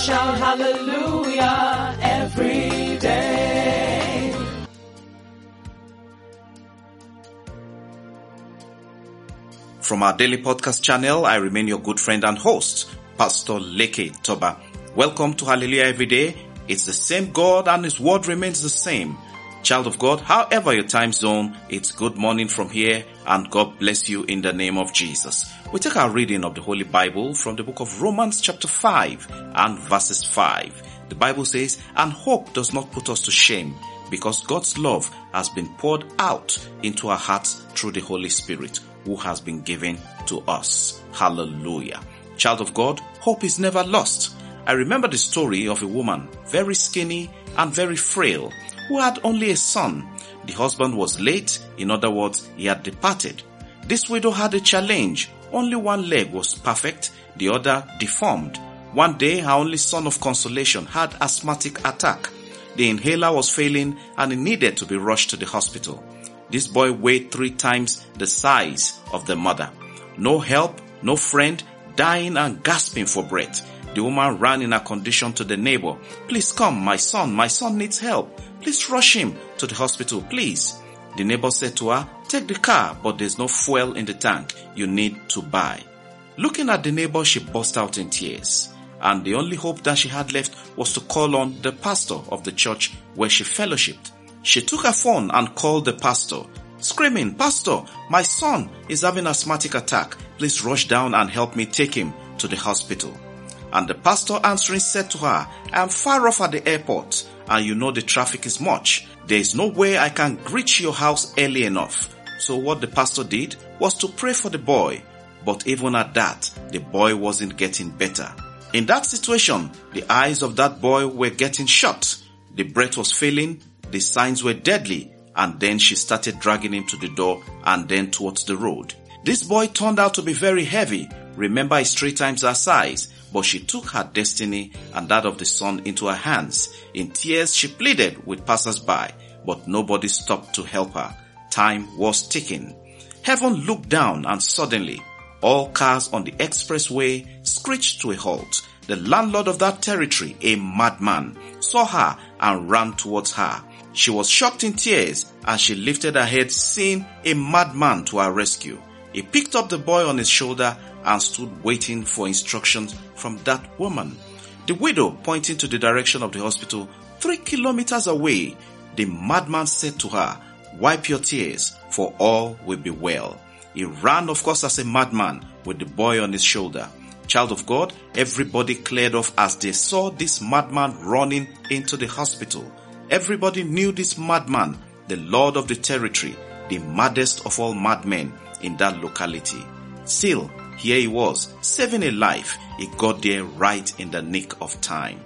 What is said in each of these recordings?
Shout hallelujah every day. From our daily podcast channel, I remain your good friend and host, Pastor Leke Toba. Welcome to Hallelujah Every Day. It's the same God and His word remains the same. Child of God, however your time zone, it's good morning from here and God bless you in the name of Jesus. We take our reading of the Holy Bible from the book of Romans chapter 5 and verses 5. The Bible says, and hope does not put us to shame because God's love has been poured out into our hearts through the Holy Spirit who has been given to us. Hallelujah. Child of God, hope is never lost. I remember the story of a woman, very skinny and very frail, who had only a son. The husband was late, in other words, he had departed. This widow had a challenge. Only one leg was perfect, the other deformed. One day, her only son of consolation had asthmatic attack. The inhaler was failing and he needed to be rushed to the hospital. This boy weighed three times the size of the mother. No help, no friend, dying and gasping for breath. The woman ran in her condition to the neighbor. Please come, my son, my son needs help. Please rush him to the hospital, please. The neighbor said to her, take the car, but there's no fuel in the tank. You need to buy. Looking at the neighbor, she burst out in tears. And the only hope that she had left was to call on the pastor of the church where she fellowshipped. She took her phone and called the pastor, screaming, Pastor, my son is having asthmatic attack. Please rush down and help me take him to the hospital. And the pastor answering said to her, I am far off at the airport and you know the traffic is much. There is no way I can reach your house early enough. So what the pastor did was to pray for the boy. But even at that, the boy wasn't getting better. In that situation, the eyes of that boy were getting shut. The breath was failing, the signs were deadly, and then she started dragging him to the door and then towards the road. This boy turned out to be very heavy. Remember, he's three times her size but she took her destiny and that of the son into her hands. In tears, she pleaded with passers-by, but nobody stopped to help her. Time was ticking. Heaven looked down and suddenly, all cars on the expressway screeched to a halt. The landlord of that territory, a madman, saw her and ran towards her. She was shocked in tears as she lifted her head seeing a madman to her rescue. He picked up the boy on his shoulder and stood waiting for instructions from that woman. The widow, pointing to the direction of the hospital, three kilometers away, the madman said to her, wipe your tears, for all will be well. He ran, of course, as a madman with the boy on his shoulder. Child of God, everybody cleared off as they saw this madman running into the hospital. Everybody knew this madman, the lord of the territory, the maddest of all madmen in that locality. Still, here he was, saving a life. He got there right in the nick of time.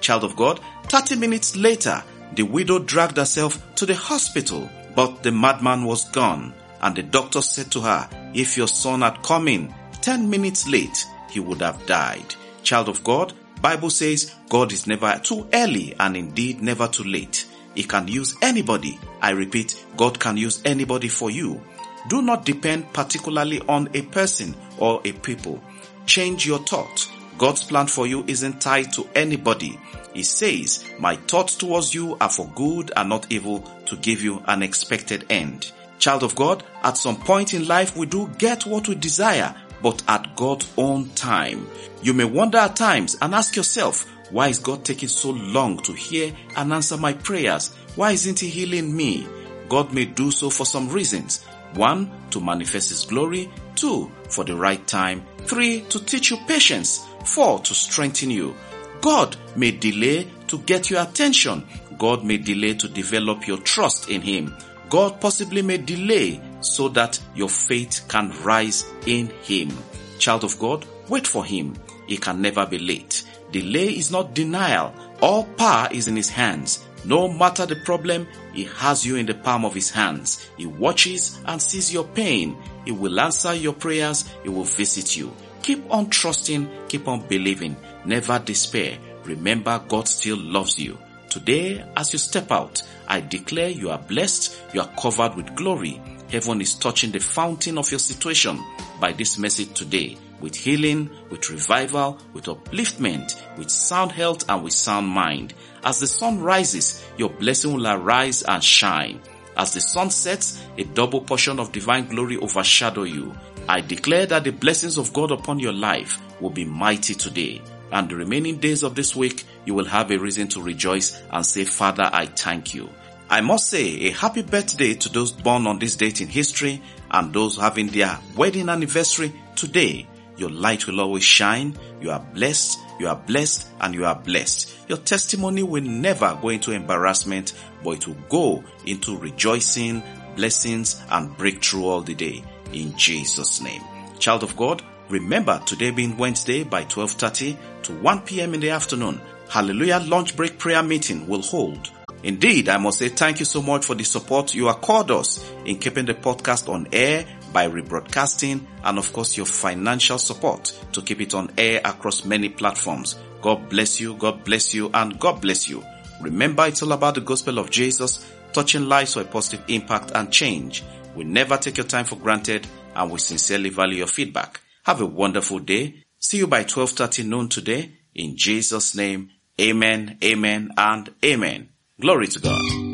Child of God, 30 minutes later, the widow dragged herself to the hospital, but the madman was gone. And the doctor said to her, if your son had come in 10 minutes late, he would have died. Child of God, Bible says God is never too early and indeed never too late. He can use anybody. I repeat, God can use anybody for you. Do not depend particularly on a person or a people. Change your thought. God's plan for you isn't tied to anybody. He says, my thoughts towards you are for good and not evil to give you an expected end. Child of God, at some point in life we do get what we desire, but at God's own time. You may wonder at times and ask yourself, why is God taking so long to hear and answer my prayers? Why isn't He healing me? God may do so for some reasons. One, to manifest His glory. Two, for the right time. Three, to teach you patience. Four, to strengthen you. God may delay to get your attention. God may delay to develop your trust in Him. God possibly may delay so that your faith can rise in Him. Child of God, wait for Him. He can never be late. Delay is not denial. All power is in His hands. No matter the problem, He has you in the palm of His hands. He watches and sees your pain. He will answer your prayers. He will visit you. Keep on trusting. Keep on believing. Never despair. Remember God still loves you. Today, as you step out, I declare you are blessed. You are covered with glory. Heaven is touching the fountain of your situation by this message today. with healing, with revival, with upliftment, with sound health and with sound mind. As the sun rises, your blessing will arise and shine. As the sun sets, a double portion of divine glory overshadow you. I declare that the blessings of God upon your life will be mighty today. And the remaining days of this week, you will have a reason to rejoice and say, Father, I thank you. I must say a happy birthday to those born on this date in history and those having their wedding anniversary today. Your light will always shine. You are blessed. You are blessed and you are blessed. Your testimony will never go into embarrassment, but it will go into rejoicing, blessings and breakthrough all the day. In Jesus name. Child of God, remember today being Wednesday by 12.30 to 1 p.m. in the afternoon. Hallelujah lunch break prayer meeting will hold. Indeed, I must say thank you so much for the support you accord us in keeping the podcast on air by rebroadcasting and of course your financial support to keep it on air across many platforms. God bless you, God bless you, and God bless you. Remember, it's all about the gospel of Jesus, touching lives for a positive impact and change. We never take your time for granted and we sincerely value your feedback. Have a wonderful day. See you by 12.30 noon today. In Jesus name, amen, amen, and amen. Glory to God.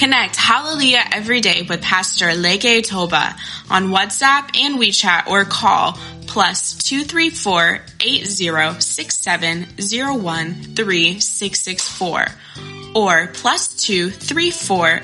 Connect Hallelujah every day with Pastor Leke Toba on WhatsApp and WeChat or call plus 234 8067 or plus 234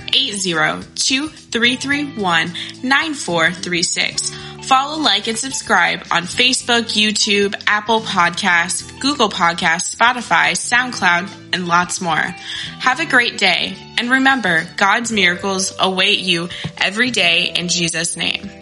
9436. Follow, like, and subscribe on Facebook, YouTube, Apple Podcasts, Google Podcasts, Spotify, SoundCloud, and lots more. Have a great day, and remember, God's miracles await you every day in Jesus' name.